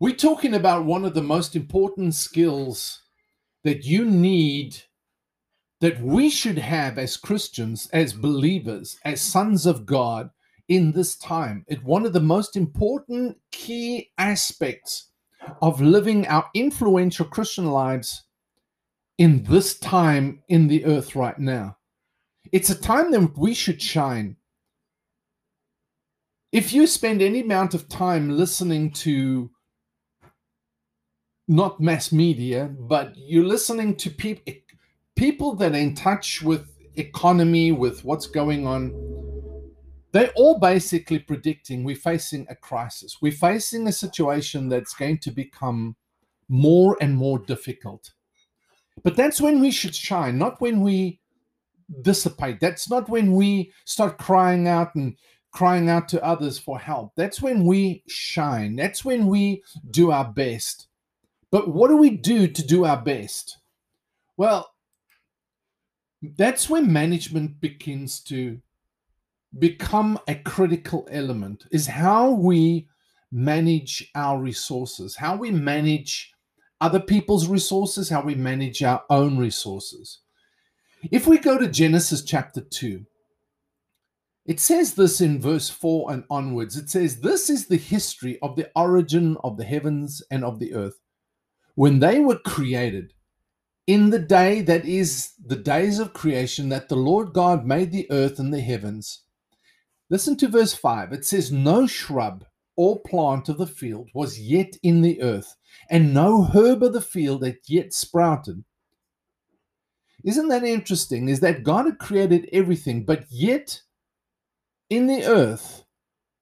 We're talking about one of the most important skills that you need, that we should have as Christians, as believers, as sons of God in this time. It's one of the most important key aspects of living our influential Christian lives in this time in the earth right now. It's a time that we should shine. If you spend any amount of time listening to not mass media, but you're listening to people people that are in touch with economy, with what's going on, they're all basically predicting we're facing a crisis. We're facing a situation that's going to become more and more difficult. But that's when we should shine, not when we dissipate. That's not when we start crying out and crying out to others for help. That's when we shine. That's when we do our best. But what do we do to do our best? Well, that's when management begins to become a critical element is how we manage our resources, how we manage other people's resources, how we manage our own resources. If we go to Genesis chapter 2, it says this in verse 4 and onwards. It says, This is the history of the origin of the heavens and of the earth when they were created, in the day that is the days of creation, that the Lord God made the earth and the heavens. Listen to verse 5. It says, No shrub or plant of the field was yet in the earth, and no herb of the field had yet sprouted. Isn't that interesting? Is that God had created everything, but yet in the earth,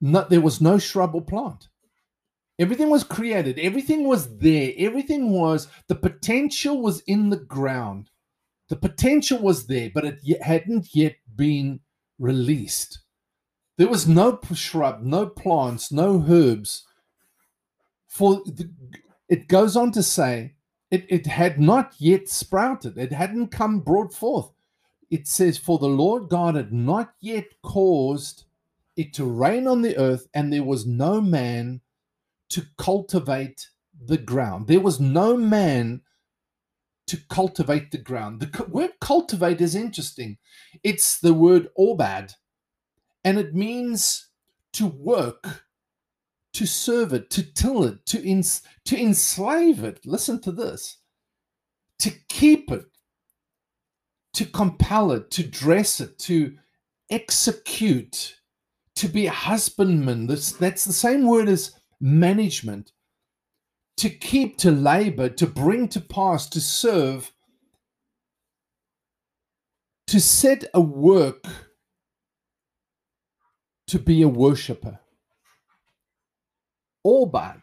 there was no shrub or plant. Everything was created, everything was there, everything was, the potential was in the ground. The potential was there, but it hadn't yet been released. There was no shrub, no plants, no herbs. For the, it goes on to say, it, it had not yet sprouted, it hadn't come brought forth. It says, For the Lord God had not yet caused it to rain on the earth, and there was no man to cultivate the ground. There was no man to cultivate the ground. The word cultivate is interesting. It's the word obad, and it means to work, to serve it, to till it, to, ens- to enslave it. Listen to this to keep it, to compel it, to dress it, to execute, to be a husbandman. That's the same word as management to keep, to labor, to bring to pass, to serve, to set a work, to be a worshiper. Obad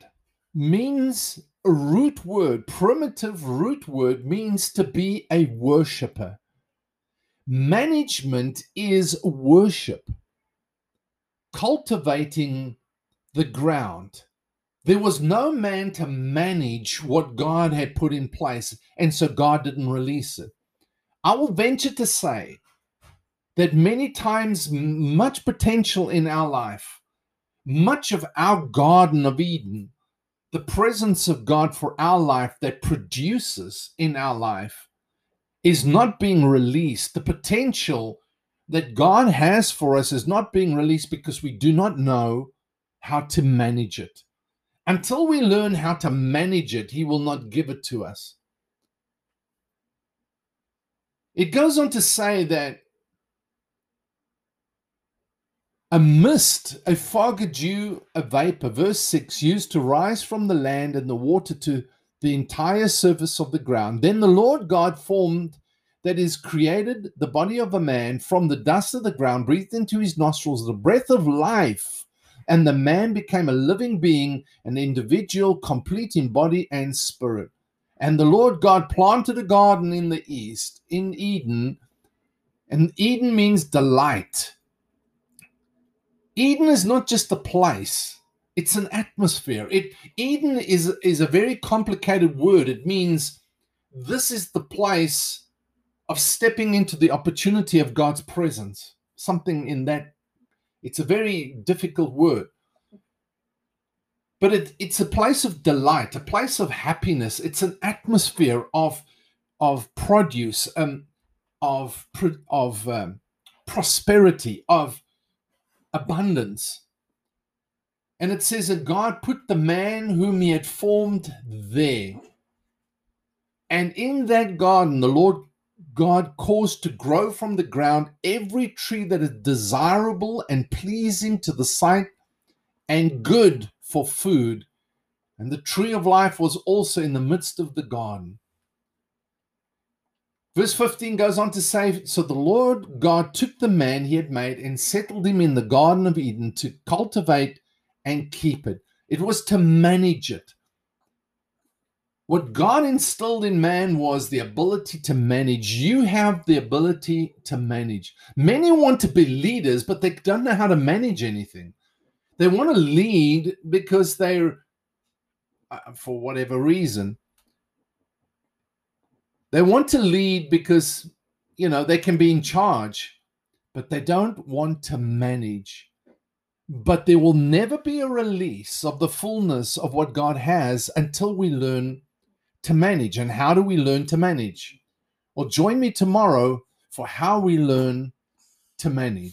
means a root word, primitive root word means to be a worshiper. Management is worship, cultivating the ground. There was no man to manage what God had put in place, and so God didn't release it. I will venture to say that many times, much potential in our life, much of our Garden of Eden, the presence of God for our life that produces in our life, is not being released. The potential that God has for us is not being released because we do not know how to manage it. Until we learn how to manage it, He will not give it to us. It goes on to say that a mist, a fog, a dew, a vapor, verse 6, used to rise from the land and the water to the entire surface of the ground. Then the Lord God formed, that is, created the body of a man from the dust of the ground, breathed into his nostrils the breath of life and the man became a living being, an individual, complete in body and spirit. And the Lord God planted a garden in the east, in Eden, and Eden means delight. Eden is not just a place, it's an atmosphere. It Eden is, is a very complicated word. It means this is the place of stepping into the opportunity of God's presence. Something in that it's a very difficult word. but it, it's a place of delight, a place of happiness. It's an atmosphere of of produce, um, of of um, prosperity, of abundance. And it says that God put the man whom he had formed there. And in that garden, the Lord God caused to grow from the ground every tree that is desirable and pleasing to the sight and good for food. And the tree of life was also in the midst of the garden. Verse 15 goes on to say So the Lord God took the man he had made and settled him in the Garden of Eden to cultivate and keep it. It was to manage it. What God instilled in man was the ability to manage. You have the ability to manage. Many want to be leaders, but they don't know how to manage anything. They want to lead because they're, uh, for whatever reason, they want to lead because, you know, they can be in charge, but they don't want to manage. But there will never be a release of the fullness of what God has until we learn to manage. And how do we learn to manage? Well, join me tomorrow for how we learn to manage.